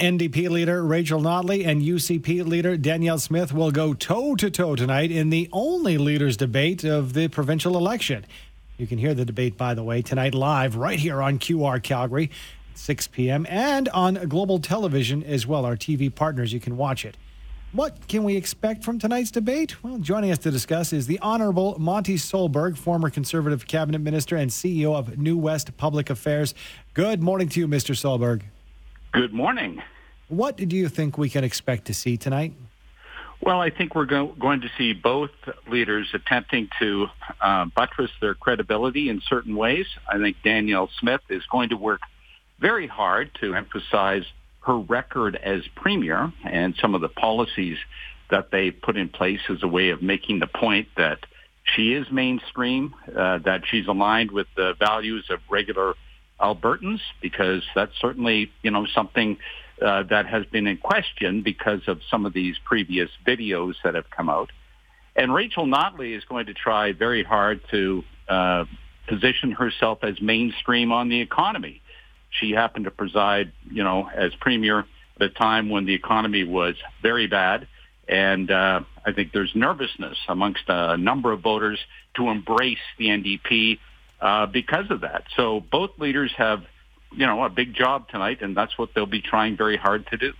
NDP leader Rachel Notley and UCP leader Danielle Smith will go toe to toe tonight in the only leaders' debate of the provincial election. You can hear the debate, by the way, tonight live right here on QR Calgary, 6 p.m., and on global television as well. Our TV partners, you can watch it. What can we expect from tonight's debate? Well, joining us to discuss is the Honorable Monte Solberg, former Conservative Cabinet Minister and CEO of New West Public Affairs. Good morning to you, Mr. Solberg. Good morning. What do you think we can expect to see tonight? Well, I think we're go- going to see both leaders attempting to uh, buttress their credibility in certain ways. I think Danielle Smith is going to work very hard to emphasize her record as premier and some of the policies that they put in place as a way of making the point that she is mainstream, uh, that she's aligned with the values of regular Albertans because that's certainly, you know, something uh, that has been in question because of some of these previous videos that have come out. And Rachel Notley is going to try very hard to uh, position herself as mainstream on the economy. She happened to preside, you know, as premier at a time when the economy was very bad. And uh, I think there's nervousness amongst a number of voters to embrace the NDP uh, because of that. So both leaders have, you know, a big job tonight, and that's what they'll be trying very hard to do.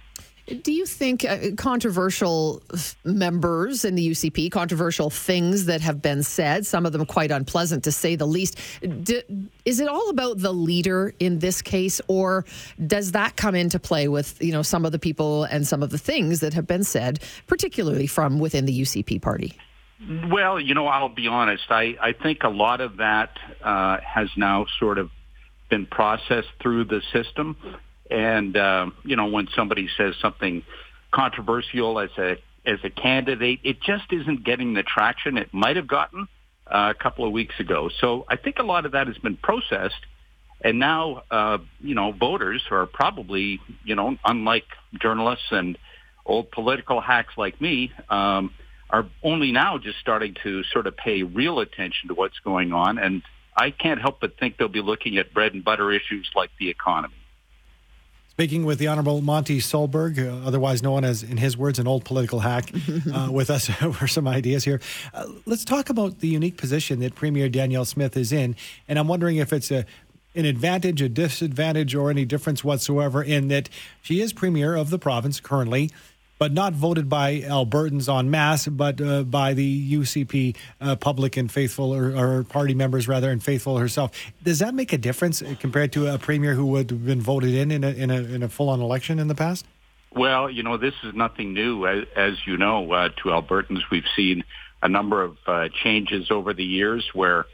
Do you think uh, controversial members in the UCP, controversial things that have been said, some of them quite unpleasant to say the least, do, is it all about the leader in this case, or does that come into play with you know some of the people and some of the things that have been said, particularly from within the UCP party? Well, you know, I'll be honest. I, I think a lot of that uh, has now sort of been processed through the system. And, uh, you know, when somebody says something controversial as a, as a candidate, it just isn't getting the traction it might have gotten uh, a couple of weeks ago. So I think a lot of that has been processed. And now, uh, you know, voters are probably, you know, unlike journalists and old political hacks like me, um, are only now just starting to sort of pay real attention to what's going on. And I can't help but think they'll be looking at bread and butter issues like the economy. Speaking with the Honorable Monte Solberg, uh, otherwise known as, in his words, an old political hack, uh, with us for some ideas here. Uh, let's talk about the unique position that Premier Danielle Smith is in. And I'm wondering if it's a an advantage, a disadvantage, or any difference whatsoever in that she is Premier of the province currently but not voted by Albertans en masse, but uh, by the UCP uh, public and faithful, or, or, party members rather, and faithful herself. Does that make a difference compared to a premier who would have been voted in in a, in a, in a full-on election in the past? Well, you know, this is nothing new. As, as you know, uh, to Albertans, we've seen a number of uh, changes over the years where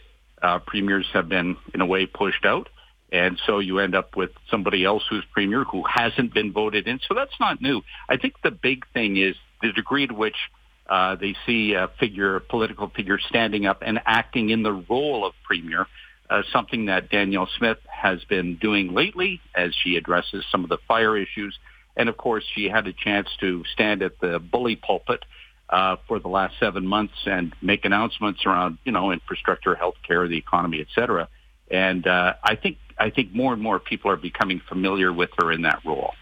uh, premiers have been, in a way, pushed out. And so you end up with somebody else who's premier who hasn't been voted in. So that's not new. I think the big thing is the degree to which uh, they see a figure, a political figure standing up and acting in the role of premier, uh, something that Danielle Smith has been doing lately as she addresses some of the fire issues. And of course, she had a chance to stand at the bully pulpit uh, for the last seven months and make announcements around, you know, infrastructure, healthcare, the economy, et cetera. And uh, I think I think more and more people are becoming familiar with her in that role.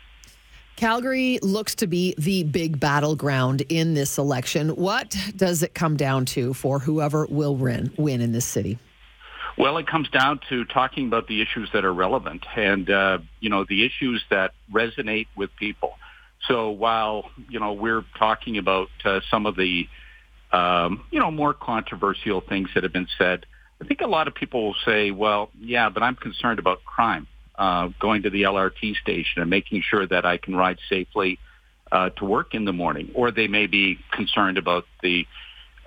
Calgary looks to be the big battleground in this election. What does it come down to for whoever will win, win in this city? Well, it comes down to talking about the issues that are relevant and, uh, you know, the issues that resonate with people. So while, you know, we're talking about uh, some of the, um, you know, more controversial things that have been said, I think a lot of people will say, well, yeah, but I'm concerned about crime, uh, going to the LRT station and making sure that I can ride safely uh, to work in the morning. Or they may be concerned about the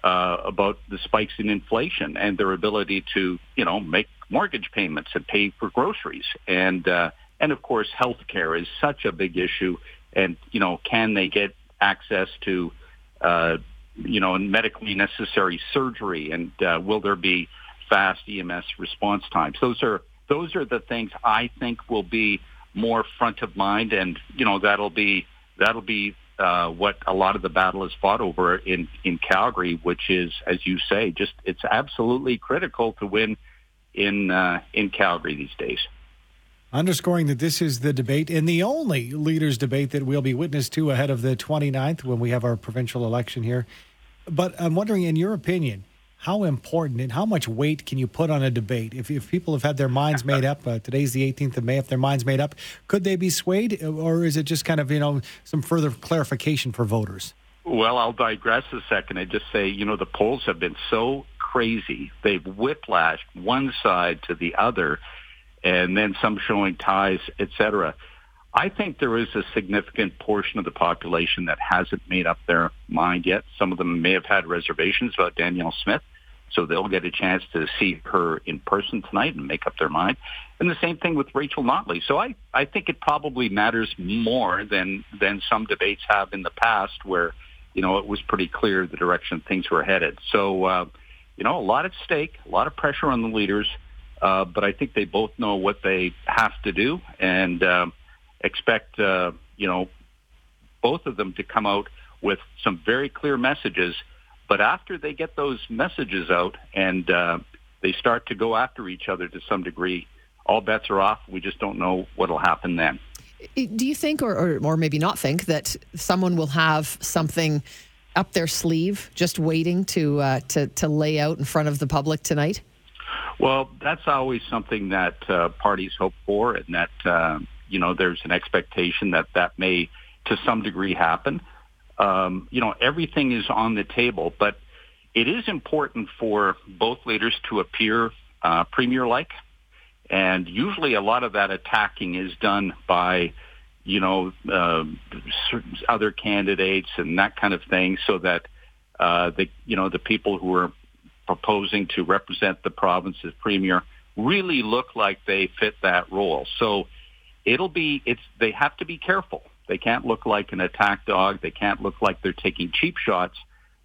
uh, about the spikes in inflation and their ability to, you know, make mortgage payments and pay for groceries. And uh, and of course, health care is such a big issue. And you know, can they get access to, uh, you know, medically necessary surgery? And uh, will there be fast EMS response times. Those are those are the things I think will be more front of mind, and you know that'll be that'll be uh, what a lot of the battle is fought over in in Calgary, which is, as you say, just it's absolutely critical to win in uh, in Calgary these days. underscoring that this is the debate and the only leaders' debate that we'll be witness to ahead of the 29th when we have our provincial election here. But I'm wondering, in your opinion, how important and how much weight can you put on a debate? If, if people have had their minds made up, uh, today's the 18th of May, if their minds made up, could they be swayed? Or is it just kind of, you know, some further clarification for voters? Well, I'll digress a second and just say, you know, the polls have been so crazy. They've whiplashed one side to the other and then some showing ties, etc. I think there is a significant portion of the population that hasn't made up their mind yet. Some of them may have had reservations about Danielle Smith, so they'll get a chance to see her in person tonight and make up their mind. And the same thing with Rachel Notley. So I, I think it probably matters more than than some debates have in the past where, you know, it was pretty clear the direction things were headed. So, uh, you know, a lot at stake, a lot of pressure on the leaders. Uh, but I think they both know what they have to do and uh, expect, uh, you know, both of them to come out with some very clear messages. But after they get those messages out and uh, they start to go after each other to some degree, all bets are off. We just don't know what will happen then. Do you think, or, or, or maybe not think, that someone will have something up their sleeve, just waiting to uh, to to lay out in front of the public tonight? Well, that's always something that uh, parties hope for, and that uh, you know there's an expectation that that may, to some degree, happen. Um, you know, everything is on the table, but it is important for both leaders to appear uh, premier-like, and usually a lot of that attacking is done by you know uh, other candidates and that kind of thing, so that uh, the you know the people who are proposing to represent the province as premier really look like they fit that role. So it'll be it's they have to be careful. They can't look like an attack dog. They can't look like they're taking cheap shots.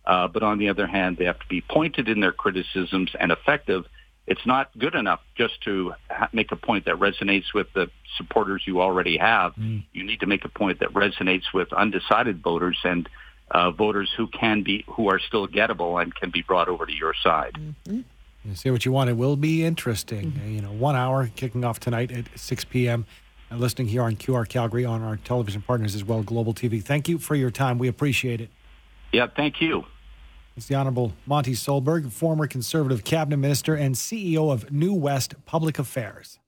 Uh, but on the other hand, they have to be pointed in their criticisms and effective. It's not good enough just to ha- make a point that resonates with the supporters you already have. Mm. You need to make a point that resonates with undecided voters and uh, voters who can be who are still gettable and can be brought over to your side. Mm-hmm. You see what you want. It will be interesting. Mm-hmm. You know, one hour kicking off tonight at 6 p.m. Uh, listening here on QR Calgary on our television partners as well, Global TV. Thank you for your time. We appreciate it. Yeah, thank you. It's the Honorable Monte Solberg, former Conservative cabinet minister and CEO of New West Public Affairs.